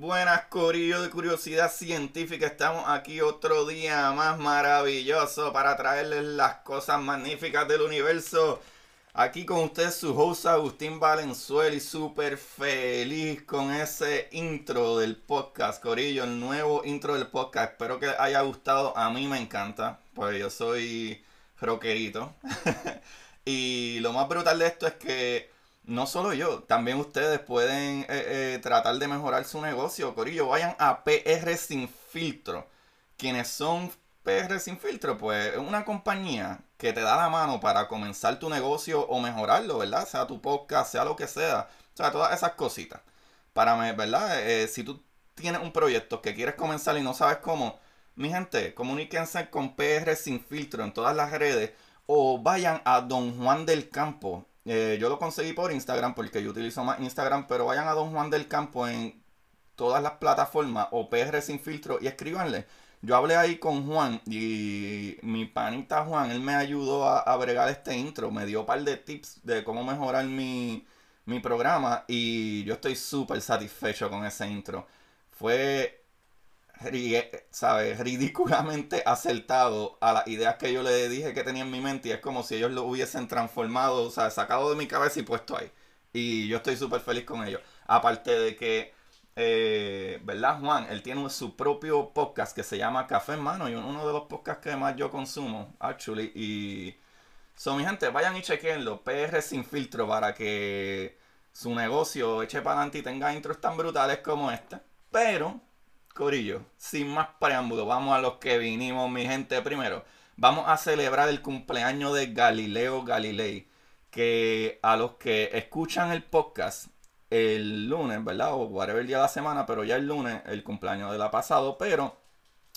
Buenas Corillo de Curiosidad Científica, estamos aquí otro día más maravilloso para traerles las cosas magníficas del universo. Aquí con ustedes su host Agustín Valenzuela y súper feliz con ese intro del podcast, Corillo, el nuevo intro del podcast. Espero que haya gustado, a mí me encanta, pues yo soy rockerito. y lo más brutal de esto es que no solo yo, también ustedes pueden eh, eh, tratar de mejorar su negocio. Corillo, vayan a PR Sin Filtro. Quienes son PR Sin Filtro, pues es una compañía que te da la mano para comenzar tu negocio o mejorarlo, ¿verdad? Sea tu podcast, sea lo que sea. O sea, todas esas cositas. Para, mí, ¿verdad? Eh, si tú tienes un proyecto que quieres comenzar y no sabes cómo, mi gente, comuníquense con PR Sin Filtro en todas las redes o vayan a Don Juan del Campo eh, yo lo conseguí por Instagram porque yo utilizo más Instagram, pero vayan a Don Juan del Campo en todas las plataformas o PR sin filtro y escríbanle. Yo hablé ahí con Juan y mi panita Juan, él me ayudó a, a bregar este intro, me dio un par de tips de cómo mejorar mi, mi programa y yo estoy súper satisfecho con ese intro. Fue ¿sabes? ridículamente acertado a las ideas que yo le dije que tenía en mi mente y es como si ellos lo hubiesen transformado, o sea, sacado de mi cabeza y puesto ahí. Y yo estoy súper feliz con ello. Aparte de que, eh, ¿verdad, Juan? Él tiene su propio podcast que se llama Café en Mano y uno de los podcasts que más yo consumo, actually. Y son mi gente, vayan y chequenlo, PR sin filtro para que su negocio eche para adelante y tenga intros tan brutales como este. Pero Corillo, sin más preámbulo, vamos a los que vinimos, mi gente. Primero, vamos a celebrar el cumpleaños de Galileo Galilei. Que a los que escuchan el podcast el lunes, ¿verdad? O whatever día de la semana, pero ya el lunes, el cumpleaños de la pasado. Pero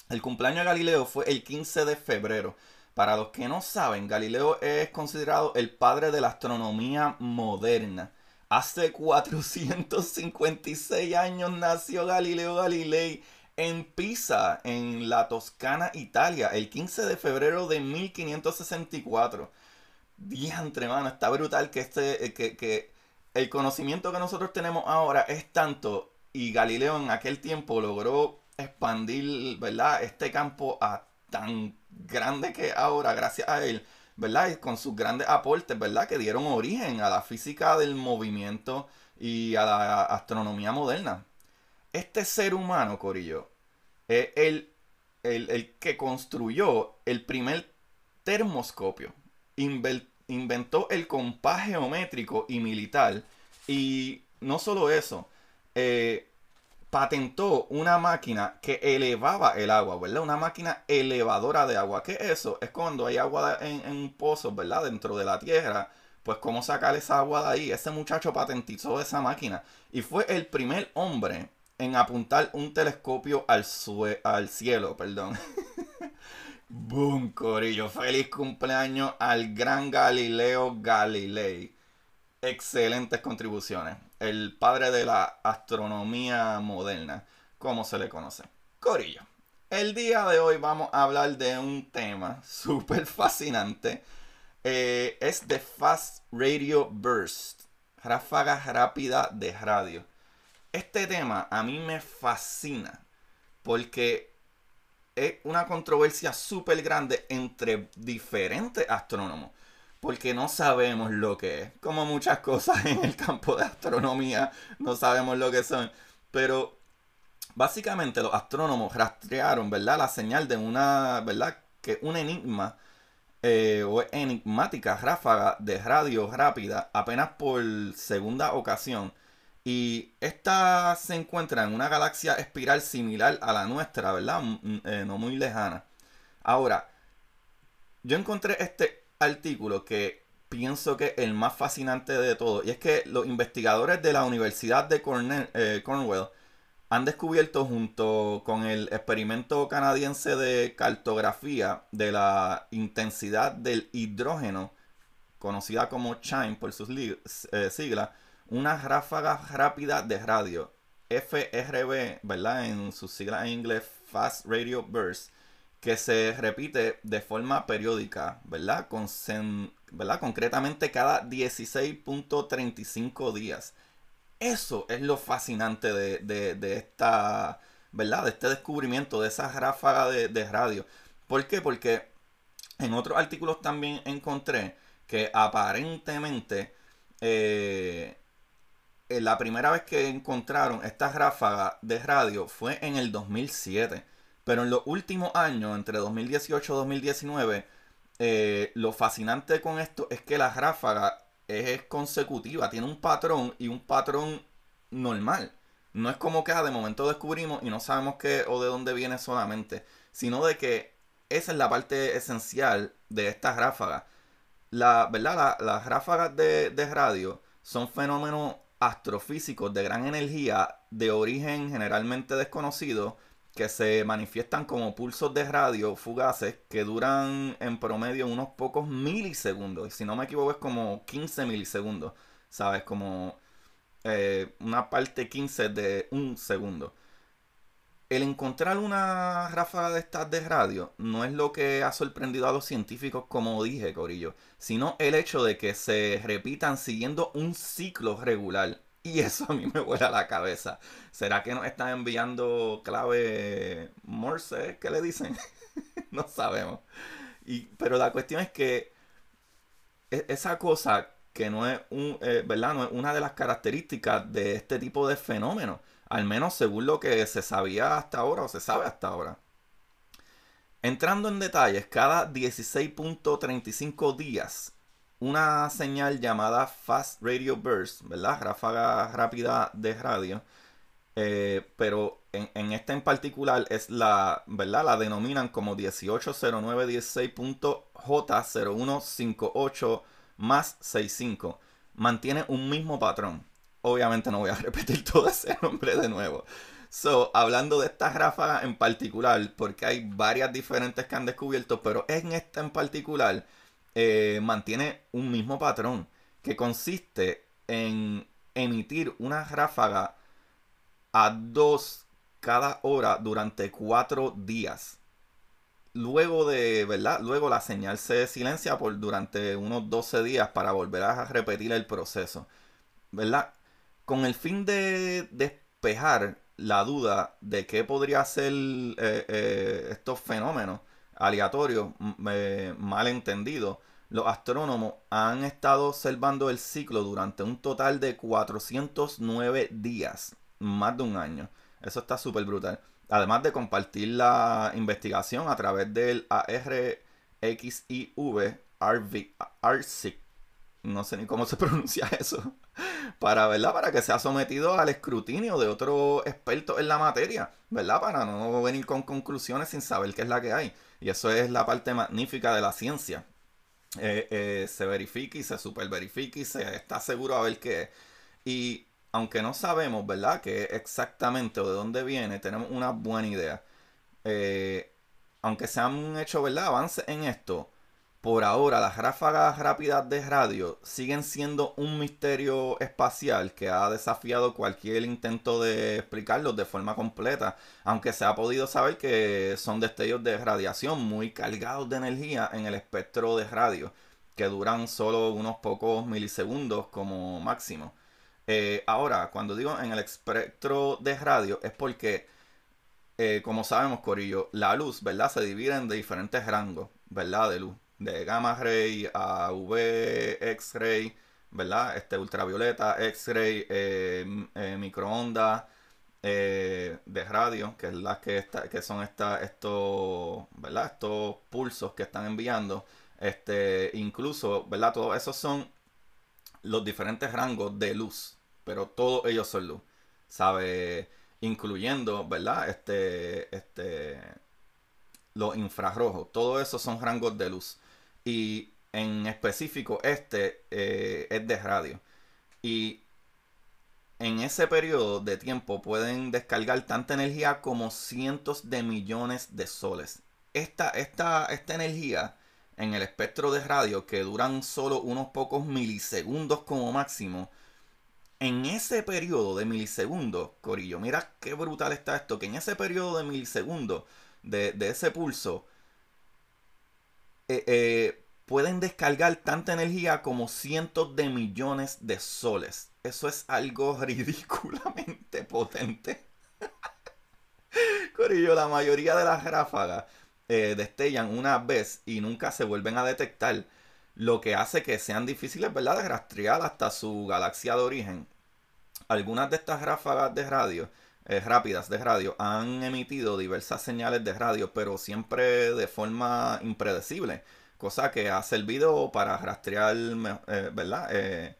el cumpleaños de Galileo fue el 15 de febrero. Para los que no saben, Galileo es considerado el padre de la astronomía moderna. Hace 456 años nació Galileo Galilei en Pisa, en la Toscana, Italia, el 15 de febrero de 1564. Diantre, mano, está brutal que, este, eh, que, que el conocimiento que nosotros tenemos ahora es tanto y Galileo en aquel tiempo logró expandir, ¿verdad? Este campo a tan grande que ahora, gracias a él, ¿verdad? Y con sus grandes aportes, ¿verdad? Que dieron origen a la física del movimiento y a la astronomía moderna. Este ser humano, Corillo, es el, el, que construyó el primer termoscopio. inventó el compás geométrico y militar. Y no solo eso, eh, patentó una máquina que elevaba el agua, ¿verdad? Una máquina elevadora de agua. ¿Qué es eso? Es cuando hay agua en, en pozos, ¿verdad? Dentro de la tierra. Pues cómo sacar esa agua de ahí. Ese muchacho patentizó esa máquina. Y fue el primer hombre en apuntar un telescopio al, al cielo, perdón. Boom, Corillo. Feliz cumpleaños al gran Galileo Galilei. Excelentes contribuciones el padre de la astronomía moderna, como se le conoce. Corillo. El día de hoy vamos a hablar de un tema súper fascinante. Eh, es de Fast Radio Burst. Ráfagas rápida de radio. Este tema a mí me fascina porque es una controversia súper grande entre diferentes astrónomos porque no sabemos lo que es. Como muchas cosas en el campo de astronomía, no sabemos lo que son. Pero básicamente los astrónomos rastrearon, ¿verdad? La señal de una, ¿verdad? Que un enigma eh, o enigmática ráfaga de radio rápida apenas por segunda ocasión. Y esta se encuentra en una galaxia espiral similar a la nuestra, ¿verdad? Eh, no muy lejana. Ahora, yo encontré este artículo que pienso que es el más fascinante de todo. Y es que los investigadores de la Universidad de eh, Cornwall han descubierto junto con el experimento canadiense de cartografía de la intensidad del hidrógeno, conocida como CHIME por sus eh, siglas, una ráfaga rápida de radio, FRB, ¿verdad? En sus siglas en inglés, Fast Radio Burst, que se repite de forma periódica, ¿verdad? Con ¿verdad? Concretamente cada 16.35 días eso es lo fascinante de, esta, ¿verdad? De este descubrimiento, de esa ráfaga de, radio. ¿Por qué? Porque en otros artículos también encontré que aparentemente eh, la primera vez que encontraron esta ráfaga de radio fue en el 2007. Pero en los últimos años, entre 2018 y 2019, eh, lo fascinante con esto es que la ráfaga es consecutiva, tiene un patrón y un patrón normal. No es como que ah, de momento descubrimos y no sabemos qué o de dónde viene solamente, sino de que esa es la parte esencial de estas ráfagas. La, ¿verdad? las ráfagas de, de radio son fenómenos astrofísicos de gran energía de origen generalmente desconocido que se manifiestan como pulsos de radio fugaces que duran en promedio unos pocos milisegundos. Y si no me equivoco es como 15 milisegundos. ¿Sabes? Como eh, una parte 15 de un segundo. El encontrar una ráfaga de estas de radio no es lo que ha sorprendido a los científicos, como dije, Corillo, sino el hecho de que se repitan siguiendo un ciclo regular. Y eso a mí me vuela la cabeza. ¿Será que nos están enviando clave Morse? ¿Qué le dicen? no sabemos. Y, pero la cuestión es que e, esa cosa que no es, un, eh, ¿verdad? no es una de las características de este tipo de fenómeno. Al menos según lo que se sabía hasta ahora o se sabe hasta ahora. Entrando en detalles, cada 16.35 días una señal llamada Fast Radio Burst, ¿verdad? Ráfaga rápida de radio. Eh, pero en, esta en particular es la, ¿verdad? La denominan como 180916.J0158 más 65. Mantiene un mismo patrón. Obviamente no voy a repetir todo ese nombre de nuevo. So, hablando de esta ráfaga en particular, porque hay varias diferentes que han descubierto, pero en esta en particular eh, mantiene un mismo patrón que consiste en emitir una ráfaga a dos cada hora durante cuatro días. Luego de, ¿verdad? Luego la señal se silencia por durante unos 12 días para volver a repetir el proceso. ¿Verdad? Con el fin de despejar la duda de qué podría ser eh, eh, estos fenómenos, aleatorio, mal entendido, los astrónomos han estado observando el ciclo durante un total de 409 días, más de un año. Eso está súper brutal. Además de compartir la investigación a través del ARXIV ARSIC, no sé ni cómo se pronuncia eso, para, ¿verdad? para que sea sometido al escrutinio de otros expertos en la materia, ¿verdad? Para no venir con conclusiones sin saber qué es la que hay. Y eso es la parte magnífica de la ciencia. Eh, eh, se verifique y se super verifique y se está seguro a ver qué Y aunque no sabemos, ¿verdad?, que exactamente de dónde viene, tenemos una buena idea. Eh, aunque se han hecho, ¿verdad?, avances en esto, por ahora, las ráfagas rápidas de radio siguen siendo un misterio espacial que ha desafiado cualquier intento de explicarlos de forma completa, aunque se ha podido saber que son destellos de radiación muy cargados de energía en el espectro de radio, que duran solo unos pocos milisegundos como máximo. Eh, ahora, cuando digo en el espectro de radio, es porque, eh, como sabemos, Corillo, la luz, ¿verdad? Se divide en diferentes rangos, ¿verdad? De luz de gamma ray a UV, X-ray, ¿verdad? Este ultravioleta, X-ray, eh, eh, microondas eh, de radio, que es las que, que son esta, estos, ¿verdad? estos pulsos que están enviando Este, incluso, ¿verdad? Todos esos son los diferentes rangos de luz, pero todos ellos son luz, ¿sabe? Incluyendo, ¿verdad? Este, este, los infrarrojos, todos esos son rangos de luz. Y en específico, este eh, es de radio. Y en ese periodo de tiempo pueden descargar tanta energía como cientos de millones de soles. Esta, esta, esta energía en el espectro de radio que duran solo unos pocos milisegundos como máximo. En ese periodo de milisegundos, Corillo, mira qué brutal está esto, que en ese periodo de milisegundos de, ese pulso, eh, eh, pueden descargar tanta energía como cientos de millones de soles. Eso es algo ridículamente potente. Corillo, la mayoría de las ráfagas eh, destellan una vez y nunca se vuelven a detectar, lo que hace que sean difíciles ¿verdad? de rastrear hasta su galaxia de origen. Algunas de estas ráfagas de radio, eh, rápidas de radio, han emitido diversas señales de radio, pero siempre de forma impredecible, cosa que ha servido para rastrear, eh, ¿verdad?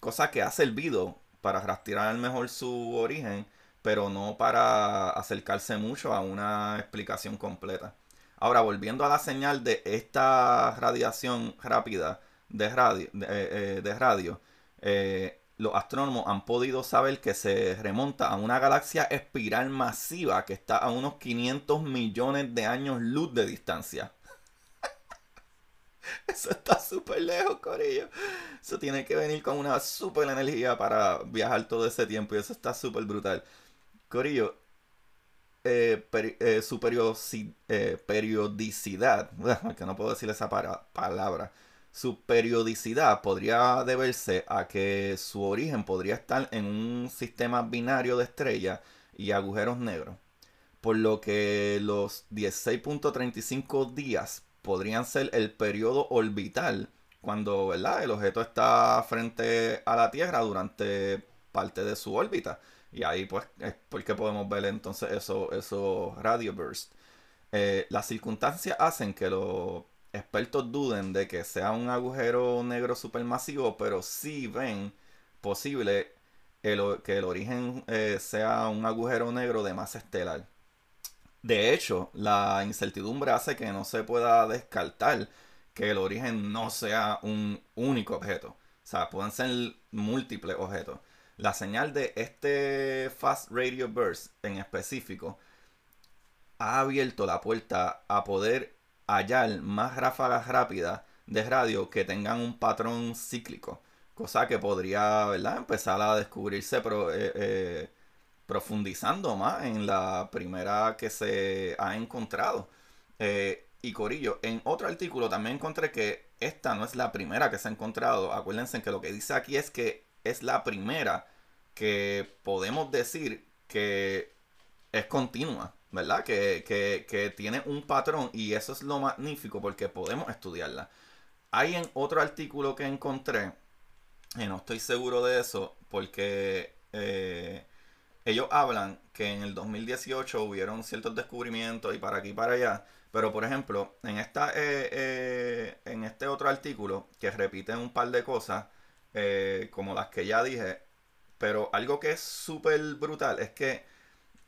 cosa que ha servido para rastrear mejor su origen pero no para acercarse mucho a una explicación completa. Ahora, volviendo a la señal de esta radiación rápida de radio, de, eh, eh, radio eh, los astrónomos han podido saber que se remonta a una galaxia espiral masiva que está a unos 500 millones de años luz de distancia. Eso está súper lejos, Corillo. Eso tiene que venir con una súper energía para viajar todo ese tiempo y eso está súper brutal. Corillo, eh, eh, eh, periodicidad, que no puedo decir esa palabra, su periodicidad podría deberse a que su origen podría estar en un sistema binario de estrellas y agujeros negros, por lo que los 16.35 días podrían ser el periodo orbital cuando ¿verdad? el objeto está frente a la Tierra durante parte de su órbita. Y ahí pues es porque podemos ver entonces esos eso radio burst. Eh, las circunstancias hacen que los expertos duden de que sea un agujero negro supermasivo, pero sí ven posible que el origen eh, sea un agujero negro de masa estelar. De hecho, la incertidumbre hace que no se pueda descartar que el origen no sea un único objeto. O sea, pueden ser múltiples objetos la señal de este Fast Radio Burst en específico ha abierto la puerta a poder hallar más ráfagas rápidas de radio que tengan un patrón cíclico. Cosa que podría ¿verdad? empezar a descubrirse eh, eh, profundizando más en la primera que se ha encontrado. Eh, y Corillo, en otro artículo también encontré que esta no es la primera que se ha encontrado. Acuérdense que lo que dice aquí es que es la primera que podemos decir que es continua, ¿verdad? Que, tiene un patrón y eso es lo magnífico porque podemos estudiarla. Hay en otro artículo que encontré, y no estoy seguro de eso, porque eh, ellos hablan que en el 2018 hubieron ciertos descubrimientos y para aquí y para allá. Pero por ejemplo, en, esta, eh, eh, en este otro artículo que repite un par de cosas, como las que ya dije, pero algo que es súper brutal es que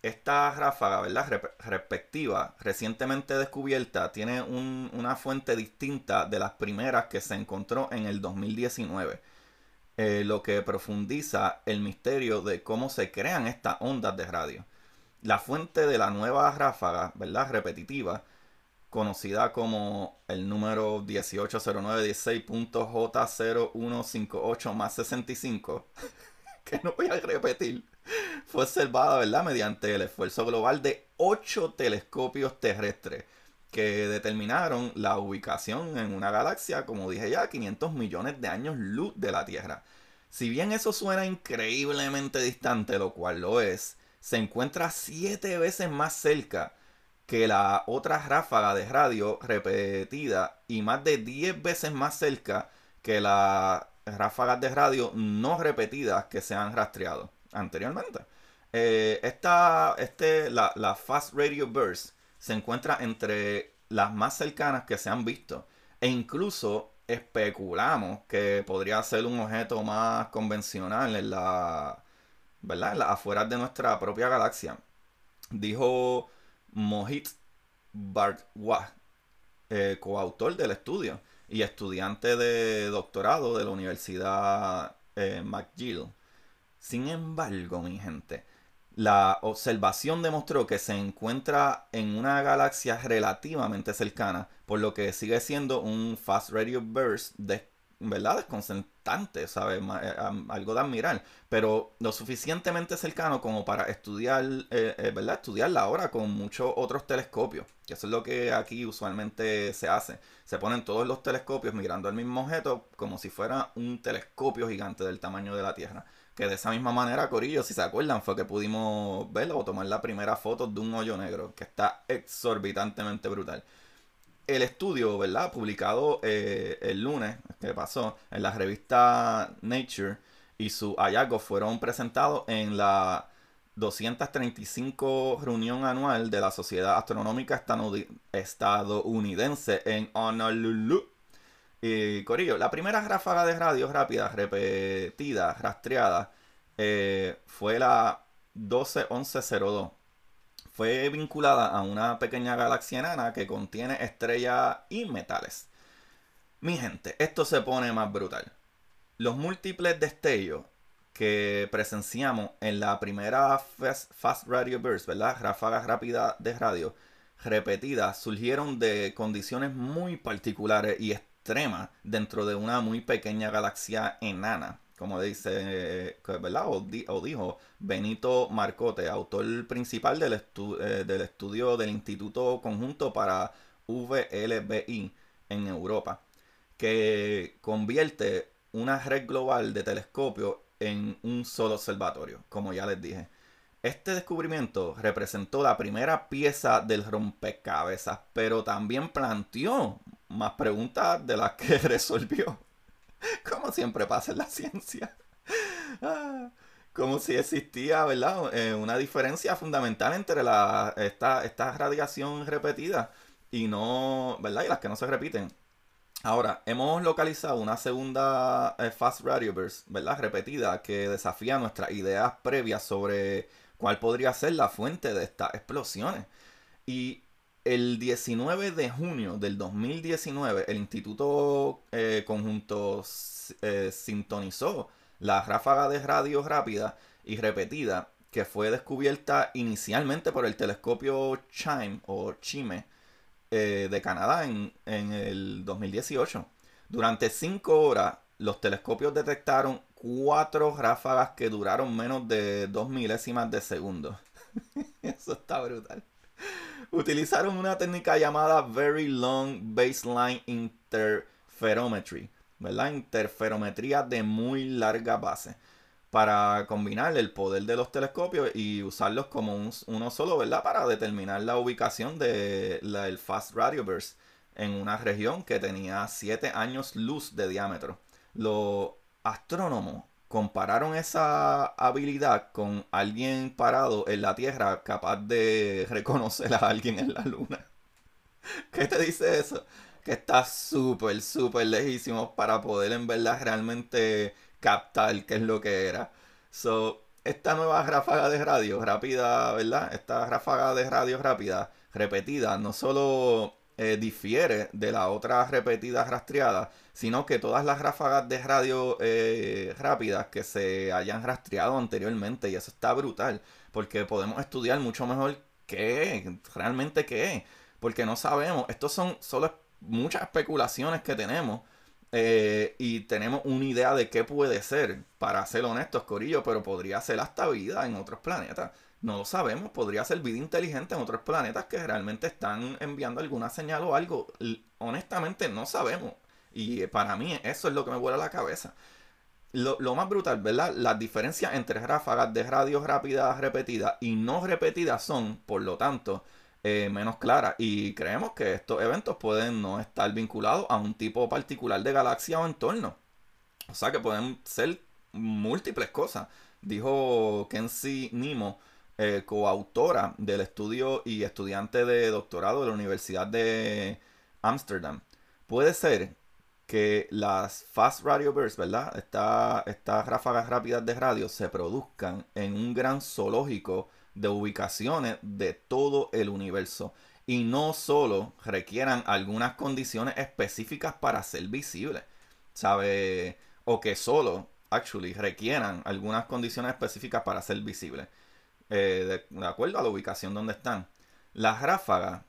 esta ráfaga, ¿verdad? respectiva, recientemente descubierta, tiene una fuente distinta de las primeras que se encontró en el 2019. Eh, lo que profundiza el misterio de cómo se crean estas ondas de radio. La fuente de la nueva ráfaga, ¿verdad? Repetitiva, conocida como el número 180916.J0158 más 65. que no voy a repetir, fue observada, ¿verdad?, mediante el esfuerzo global de ocho telescopios terrestres que determinaron la ubicación en una galaxia, como dije ya, 500 millones de años luz de la Tierra. Si bien eso suena increíblemente distante, lo cual lo es, se encuentra siete veces más cerca que la otra ráfaga de radio repetida y más de 10 veces más cerca que la ráfagas de radio no repetidas que se han rastreado anteriormente. Eh, esta, este, la, Fast Radio Burst se encuentra entre las más cercanas que se han visto E incluso especulamos que podría ser un objeto más convencional en la, ¿verdad? En las afueras de nuestra propia galaxia. Dijo Mohit Bardwah, eh, coautor del estudio y estudiante de doctorado de la Universidad eh, McGill. Sin embargo, mi gente, la observación demostró que se encuentra en una galaxia relativamente cercana, por lo que sigue siendo un fast radio burst de, ¿verdad? desconcertante, ¿sabes? Eh, algo de admirar, pero lo suficientemente cercano como para estudiar, eh, eh, ¿verdad? Estudiarla ahora con muchos otros telescopios, que eso es lo que aquí usualmente se hace. Se ponen todos los telescopios mirando al mismo objeto como si fuera un telescopio gigante del tamaño de la Tierra. Que de esa misma manera, Corillo, si se acuerdan, fue que pudimos verlo o tomar la primera foto de un hoyo negro, que está exorbitantemente brutal. El estudio, ¿verdad? Publicado eh, el lunes, que pasó, en la revista Nature, y sus hallazgos fueron presentados en la 235 reunión anual de la Sociedad Astronómica Estadounidense en Honolulu, y Corillo, la primera ráfaga de radio rápida, repetida, rastreada, eh, fue la 121102. Fue vinculada a una pequeña galaxia enana que contiene estrellas y metales. Mi gente, esto se pone más brutal. Los múltiples destellos que presenciamos en la primera Fast, Radio Burst, ¿verdad? Ráfagas rápidas de radio repetidas, surgieron de condiciones muy particulares y dentro de una muy pequeña galaxia enana, como dice, ¿verdad? O, dijo Benito Marcote, autor principal del, eh, del estudio del Instituto Conjunto para VLBI en Europa, que convierte una red global de telescopios en un solo observatorio, como ya les dije. Este descubrimiento representó la primera pieza del rompecabezas, pero también planteó más preguntas de las que resolvió. Como siempre pasa en la ciencia. Ah, como si existía, ¿verdad? Eh, una diferencia fundamental entre la, esta, esta radiación repetida y no, ¿verdad? Y las que no se repiten. Ahora, hemos localizado una segunda eh, Fast Radioverse, ¿verdad? Repetida, que desafía nuestras ideas previas sobre cuál podría ser la fuente de estas explosiones. Y el 19 de junio del 2019, el Instituto eh, Conjunto eh, sintonizó la ráfaga de radio rápida y repetida que fue descubierta inicialmente por el telescopio Chime o Chime eh, de Canadá en, en, el 2018. Durante 5 horas, los telescopios detectaron cuatro ráfagas que duraron menos de 2 milésimas de segundo. Eso está brutal utilizaron una técnica llamada Very Long Baseline Interferometry, ¿verdad? Interferometría de muy larga base para combinar el poder de los telescopios y usarlos como uno solo, ¿verdad? Para determinar la ubicación del Fast Radio Burst en una región que tenía 7 años luz de diámetro. Los astrónomos compararon esa habilidad con alguien parado en la Tierra capaz de reconocer a alguien en la Luna. ¿Qué te dice eso? Que está súper, súper lejísimo para poder en verdad realmente captar qué es lo que era. So, esta nueva ráfaga de radio rápida, ¿verdad? Esta ráfaga de radio rápida repetida no solo eh, difiere de la otra repetida rastreada, sino que todas las ráfagas de radio eh, rápidas que se hayan rastreado anteriormente, y eso está brutal, porque podemos estudiar mucho mejor qué realmente qué es, porque no sabemos, estos son solo muchas especulaciones que tenemos. Eh, y tenemos una idea de qué puede ser, para ser honestos, Corillo, pero podría ser hasta vida en otros planetas. No lo sabemos, podría ser vida inteligente en otros planetas que realmente están enviando alguna señal o algo. Honestamente no sabemos. Y para mí eso es lo que me vuela la cabeza. Lo, más brutal, ¿verdad? Las diferencias entre ráfagas de radio rápidas repetidas y no repetidas son, por lo tanto, eh, menos claras. Y creemos que estos eventos pueden no estar vinculados a un tipo particular de galaxia o entorno. O sea que pueden ser múltiples cosas. Dijo Kenzie Nimo eh, coautora del estudio y estudiante de doctorado de la Universidad de Ámsterdam. puede ser que las fast radio bursts, ¿verdad? estas ráfagas rápidas de radio se produzcan en un gran zoológico de ubicaciones de todo el universo y no solo requieran algunas condiciones específicas para ser visibles, ¿sabe? O que solo, actually, requieran algunas condiciones específicas para ser visibles, eh, de, acuerdo a la ubicación donde están. Las ráfagas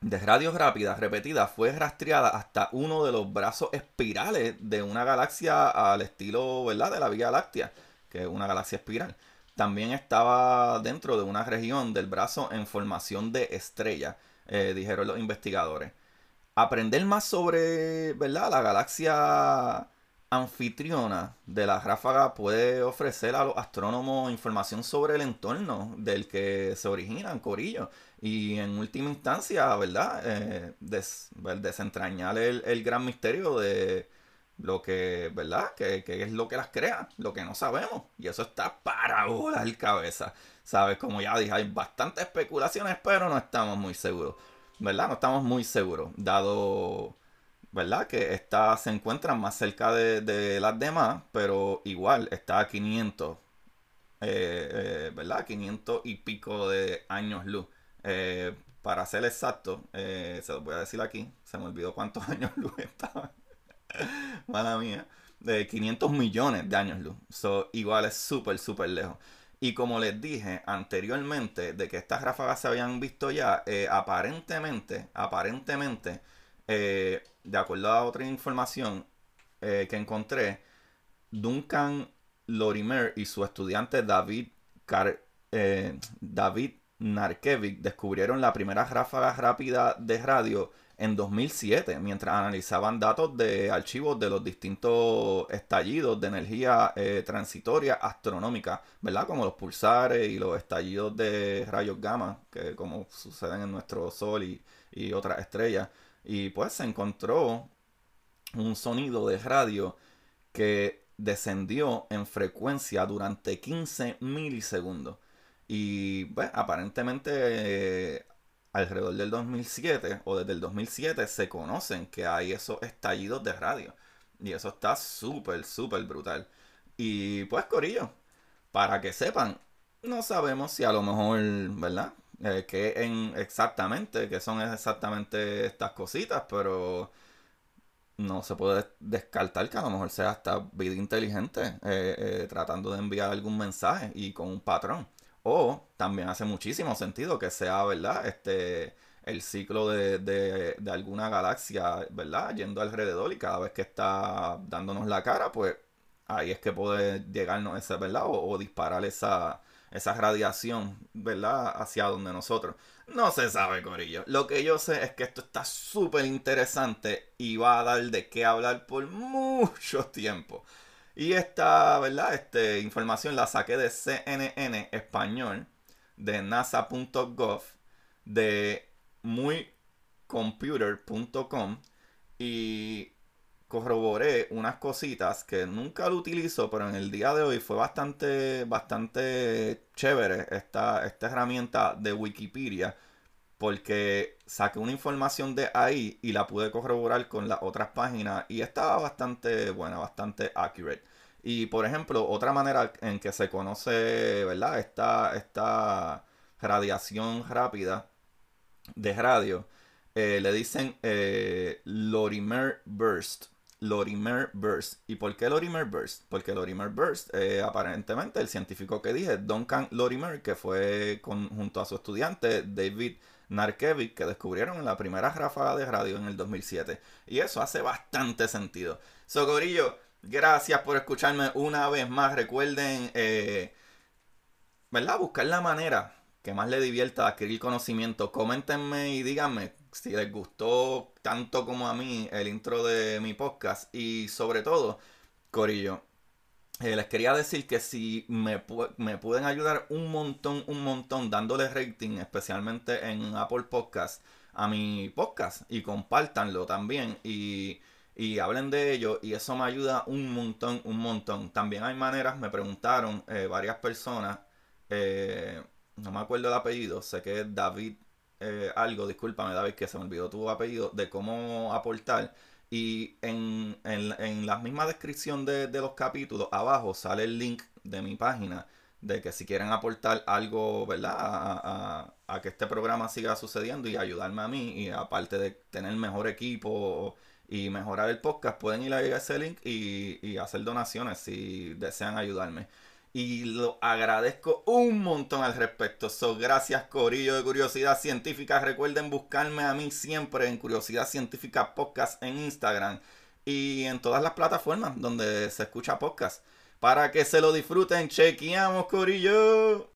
de radios rápidas repetidas fue rastreada hasta uno de los brazos espirales de una galaxia al estilo, ¿verdad? De la Vía Láctea, que es una galaxia espiral también estaba dentro de una región del brazo en formación de estrella, eh, dijeron los investigadores. Aprender más sobre ¿verdad? la galaxia anfitriona de la ráfaga puede ofrecer a los astrónomos información sobre el entorno del que se originan corillos y en última instancia, ¿verdad? Eh, desentrañar el gran misterio de lo que, ¿verdad? Que, es lo que las crea, lo que no sabemos. Y eso está para volar cabeza. ¿Sabes? Como ya dije, hay bastantes especulaciones, pero no estamos muy seguros. ¿Verdad? No estamos muy seguros. Dado, ¿verdad? Que esta se encuentra más cerca de, las demás, pero igual está a 500. Eh, eh, ¿Verdad? 500 y pico de años luz. Eh, para ser exacto, se los voy a decir aquí. Se me olvidó cuántos años luz estaban. Mala mía. De 500 millones de años luz. So, igual es súper, súper lejos. Y como les dije anteriormente, de que estas ráfagas se habían visto ya, aparentemente, aparentemente, de acuerdo a otra información eh, que encontré, Duncan Lorimer y su estudiante David, David Narkevic descubrieron la primera ráfaga rápida de radio en 2007, mientras analizaban datos de archivos de los distintos estallidos de energía eh, transitoria astronómica, ¿verdad? Como los pulsares y los estallidos de rayos gamma, que como suceden en nuestro Sol y, y otras estrellas. Y pues se encontró un sonido de radio que descendió en frecuencia durante 15 milisegundos. Y bueno, pues, aparentemente eh, alrededor del 2007 o desde el 2007 se conocen que hay esos estallidos de radio. Y eso está súper, súper brutal. Y pues, Corillo, para que sepan, no sabemos si a lo mejor, ¿verdad? Eh, que en exactamente, que son exactamente estas cositas, pero no se puede descartar que a lo mejor sea hasta vida inteligente eh, eh, tratando de enviar algún mensaje y con un patrón. O también hace muchísimo sentido que sea, ¿verdad? Este, el ciclo de, de, de, alguna galaxia, ¿verdad? Yendo alrededor y cada vez que está dándonos la cara, pues ahí es que puede llegarnos ese, ¿verdad? O, disparar esa, esa radiación, ¿verdad? Hacia donde nosotros. No se sabe, Corillo. Lo que yo sé es que esto está súper interesante y va a dar de qué hablar por mucho tiempo. Y esta, ¿verdad? Este, información la saqué de CNN español, de nasa.gov, de muycomputer.com y corroboré unas cositas que nunca lo utilizo, pero en el día de hoy fue bastante, bastante chévere esta, esta herramienta de Wikipedia porque saqué una información de ahí y la pude corroborar con las otras páginas y estaba bastante buena, bastante accurate. Y por ejemplo, otra manera en que se conoce, ¿verdad? Esta, esta radiación rápida de radio, eh, le dicen eh, Lorimer Burst. Lorimer Burst. ¿Y por qué Lorimer Burst? Porque Lorimer Burst, eh, aparentemente, el científico que dije, Duncan Lorimer, que fue junto a su estudiante David Narkevic que descubrieron la primera ráfaga de radio en el 2007. Y eso hace bastante sentido. Socorillo, gracias por escucharme una vez más. Recuerden, eh, ¿verdad? Buscar la manera que más les divierta adquirir conocimiento. Coméntenme y díganme si les gustó tanto como a mí el intro de mi podcast. Y sobre todo, Corillo, eh, les quería decir que si me, pueden ayudar un montón, un montón, dándole rating, especialmente en Apple Podcast, a mi podcast y compártanlo también y, y hablen de ello y eso me ayuda un montón, un montón. También hay maneras, me preguntaron eh, varias personas, eh, no me acuerdo el apellido, sé que es David eh, algo, discúlpame David, que se me olvidó tu apellido, de cómo aportar. Y en, en, la misma descripción de, los capítulos, abajo sale el link de mi página, de que si quieren aportar algo, ¿verdad? A, a, que este programa siga sucediendo y ayudarme a mí, y aparte de tener mejor equipo y mejorar el podcast, pueden ir a ese link y, y hacer donaciones si desean ayudarme y lo agradezco un montón al respecto. So, gracias Corillo de Curiosidad Científica. Recuerden buscarme a mí siempre en Curiosidad Científica Podcast en Instagram y en todas las plataformas donde se escucha podcast. Para que se lo disfruten, chequeamos Corillo.